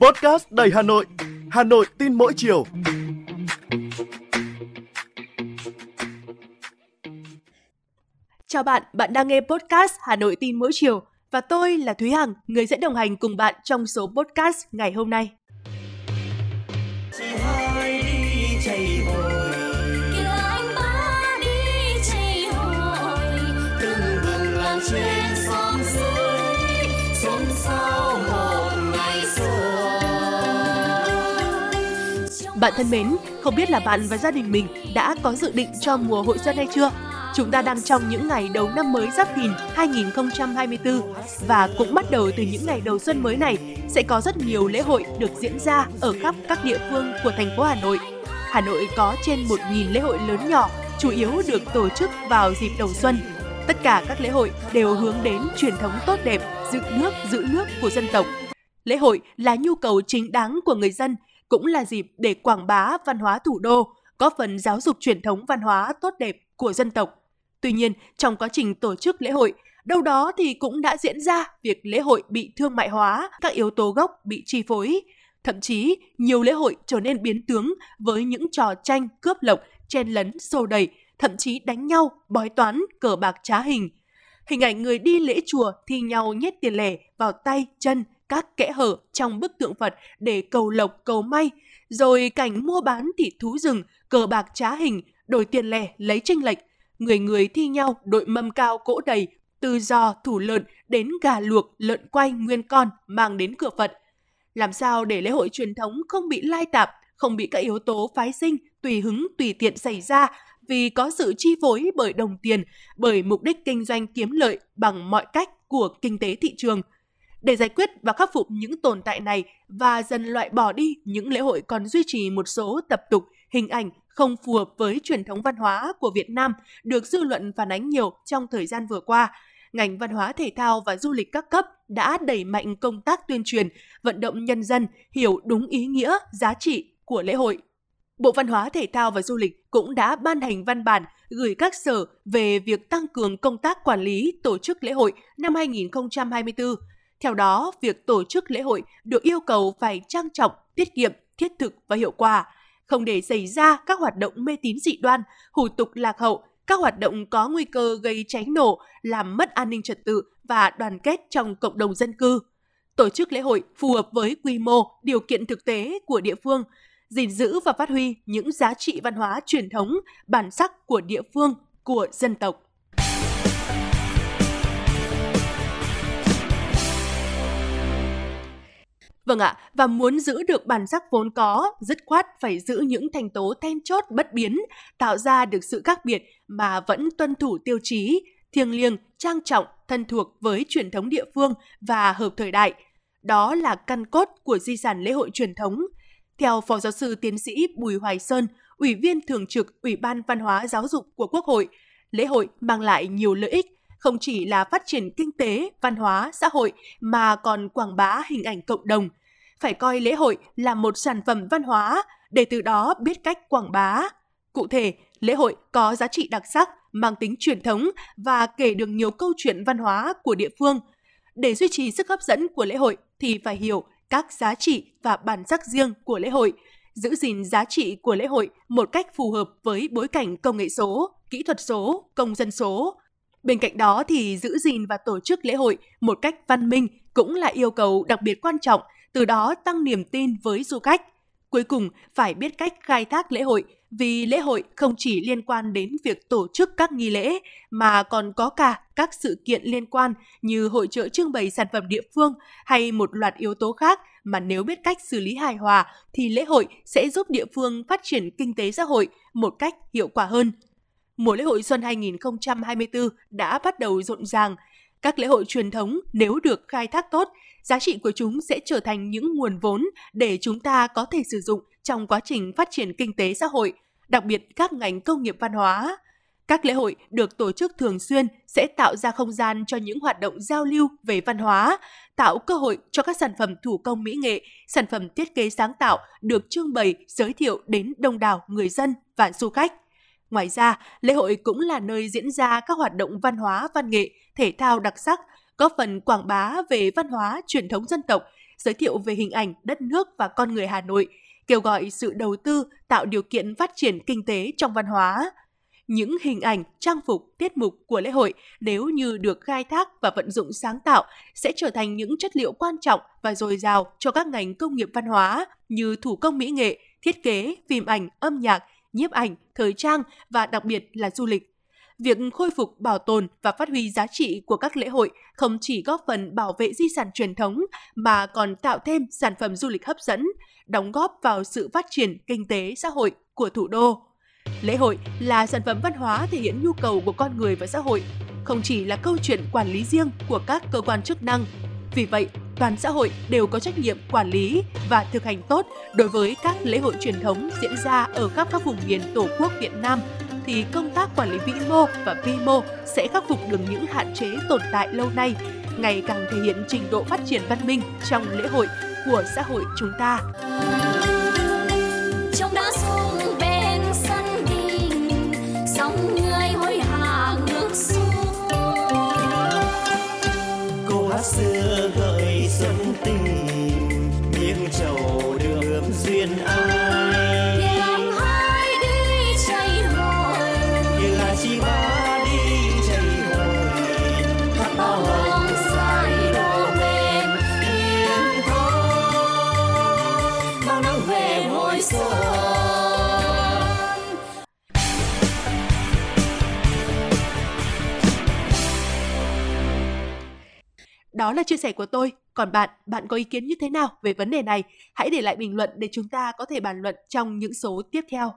Podcast đầy Hà Nội, Hà Nội tin mỗi chiều. Chào bạn, bạn đang nghe podcast Hà Nội tin mỗi chiều và tôi là Thúy Hằng, người sẽ đồng hành cùng bạn trong số podcast ngày hôm nay. Bạn thân mến, không biết là bạn và gia đình mình đã có dự định cho mùa hội xuân hay chưa? Chúng ta đang trong những ngày đầu năm mới Giáp Thìn 2024 và cũng bắt đầu từ những ngày đầu xuân mới này sẽ có rất nhiều lễ hội được diễn ra ở khắp các địa phương của thành phố Hà Nội. Hà Nội có trên 1.000 lễ hội lớn nhỏ, chủ yếu được tổ chức vào dịp đầu xuân. Tất cả các lễ hội đều hướng đến truyền thống tốt đẹp, giữ nước, giữ nước của dân tộc. Lễ hội là nhu cầu chính đáng của người dân, cũng là dịp để quảng bá văn hóa thủ đô, góp phần giáo dục truyền thống văn hóa tốt đẹp của dân tộc. Tuy nhiên, trong quá trình tổ chức lễ hội, đâu đó thì cũng đã diễn ra việc lễ hội bị thương mại hóa, các yếu tố gốc bị chi phối. Thậm chí, nhiều lễ hội trở nên biến tướng với những trò tranh cướp lộc, chen lấn, xô đẩy, thậm chí đánh nhau, bói toán, cờ bạc trá hình. Hình ảnh người đi lễ chùa thi nhau nhét tiền lẻ vào tay, chân, các kẽ hở trong bức tượng Phật để cầu lộc cầu may, rồi cảnh mua bán thịt thú rừng, cờ bạc trá hình, đổi tiền lẻ lấy tranh lệch, người người thi nhau đội mâm cao cỗ đầy, từ giò, thủ lợn đến gà luộc, lợn quay nguyên con mang đến cửa Phật. Làm sao để lễ hội truyền thống không bị lai tạp, không bị các yếu tố phái sinh, tùy hứng, tùy tiện xảy ra vì có sự chi phối bởi đồng tiền, bởi mục đích kinh doanh kiếm lợi bằng mọi cách của kinh tế thị trường. Để giải quyết và khắc phục những tồn tại này và dần loại bỏ đi những lễ hội còn duy trì một số tập tục, hình ảnh không phù hợp với truyền thống văn hóa của Việt Nam được dư luận phản ánh nhiều trong thời gian vừa qua. Ngành văn hóa thể thao và du lịch các cấp đã đẩy mạnh công tác tuyên truyền, vận động nhân dân hiểu đúng ý nghĩa, giá trị của lễ hội. Bộ Văn hóa Thể thao và Du lịch cũng đã ban hành văn bản gửi các sở về việc tăng cường công tác quản lý tổ chức lễ hội năm 2024. Theo đó, việc tổ chức lễ hội được yêu cầu phải trang trọng, tiết kiệm, thiết thực và hiệu quả không để xảy ra các hoạt động mê tín dị đoan, hủ tục lạc hậu, các hoạt động có nguy cơ gây cháy nổ, làm mất an ninh trật tự và đoàn kết trong cộng đồng dân cư. Tổ chức lễ hội phù hợp với quy mô, điều kiện thực tế của địa phương, gìn giữ và phát huy những giá trị văn hóa truyền thống, bản sắc của địa phương, của dân tộc. Vâng ạ, và muốn giữ được bản sắc vốn có, dứt khoát phải giữ những thành tố then chốt bất biến, tạo ra được sự khác biệt mà vẫn tuân thủ tiêu chí, thiêng liêng, trang trọng, thân thuộc với truyền thống địa phương và hợp thời đại. Đó là căn cốt của di sản lễ hội truyền thống. Theo Phó Giáo sư Tiến sĩ Bùi Hoài Sơn, Ủy viên Thường trực Ủy ban Văn hóa Giáo dục của Quốc hội, lễ hội mang lại nhiều lợi ích không chỉ là phát triển kinh tế, văn hóa, xã hội mà còn quảng bá hình ảnh cộng đồng. Phải coi lễ hội là một sản phẩm văn hóa để từ đó biết cách quảng bá. Cụ thể, lễ hội có giá trị đặc sắc, mang tính truyền thống và kể được nhiều câu chuyện văn hóa của địa phương. Để duy trì sức hấp dẫn của lễ hội thì phải hiểu các giá trị và bản sắc riêng của lễ hội, giữ gìn giá trị của lễ hội một cách phù hợp với bối cảnh công nghệ số, kỹ thuật số, công dân số, Bên cạnh đó thì giữ gìn và tổ chức lễ hội một cách văn minh cũng là yêu cầu đặc biệt quan trọng, từ đó tăng niềm tin với du khách. Cuối cùng, phải biết cách khai thác lễ hội vì lễ hội không chỉ liên quan đến việc tổ chức các nghi lễ mà còn có cả các sự kiện liên quan như hội trợ trưng bày sản phẩm địa phương hay một loạt yếu tố khác mà nếu biết cách xử lý hài hòa thì lễ hội sẽ giúp địa phương phát triển kinh tế xã hội một cách hiệu quả hơn mùa lễ hội xuân 2024 đã bắt đầu rộn ràng. Các lễ hội truyền thống nếu được khai thác tốt, giá trị của chúng sẽ trở thành những nguồn vốn để chúng ta có thể sử dụng trong quá trình phát triển kinh tế xã hội, đặc biệt các ngành công nghiệp văn hóa. Các lễ hội được tổ chức thường xuyên sẽ tạo ra không gian cho những hoạt động giao lưu về văn hóa, tạo cơ hội cho các sản phẩm thủ công mỹ nghệ, sản phẩm thiết kế sáng tạo được trưng bày, giới thiệu đến đông đảo người dân và du khách. Ngoài ra, lễ hội cũng là nơi diễn ra các hoạt động văn hóa, văn nghệ, thể thao đặc sắc, góp phần quảng bá về văn hóa truyền thống dân tộc, giới thiệu về hình ảnh đất nước và con người Hà Nội, kêu gọi sự đầu tư tạo điều kiện phát triển kinh tế trong văn hóa. Những hình ảnh, trang phục, tiết mục của lễ hội nếu như được khai thác và vận dụng sáng tạo sẽ trở thành những chất liệu quan trọng và dồi dào cho các ngành công nghiệp văn hóa như thủ công mỹ nghệ, thiết kế, phim ảnh, âm nhạc, nhiếp ảnh, thời trang và đặc biệt là du lịch việc khôi phục, bảo tồn và phát huy giá trị của các lễ hội không chỉ góp phần bảo vệ di sản truyền thống mà còn tạo thêm sản phẩm du lịch hấp dẫn, đóng góp vào sự phát triển kinh tế xã hội của thủ đô. Lễ hội là sản phẩm văn hóa thể hiện nhu cầu của con người và xã hội, không chỉ là câu chuyện quản lý riêng của các cơ quan chức năng. Vì vậy, toàn xã hội đều có trách nhiệm quản lý và thực hành tốt đối với các lễ hội truyền thống diễn ra ở khắp các vùng miền Tổ quốc Việt Nam thì công tác quản lý vĩ mô và vi mô sẽ khắc phục được những hạn chế tồn tại lâu nay, ngày càng thể hiện trình độ phát triển văn minh trong lễ hội của xã hội chúng ta. Gợi xuân tình, miếng trầu Đó là chia sẻ của tôi. Còn bạn, bạn có ý kiến như thế nào về vấn đề này? Hãy để lại bình luận để chúng ta có thể bàn luận trong những số tiếp theo.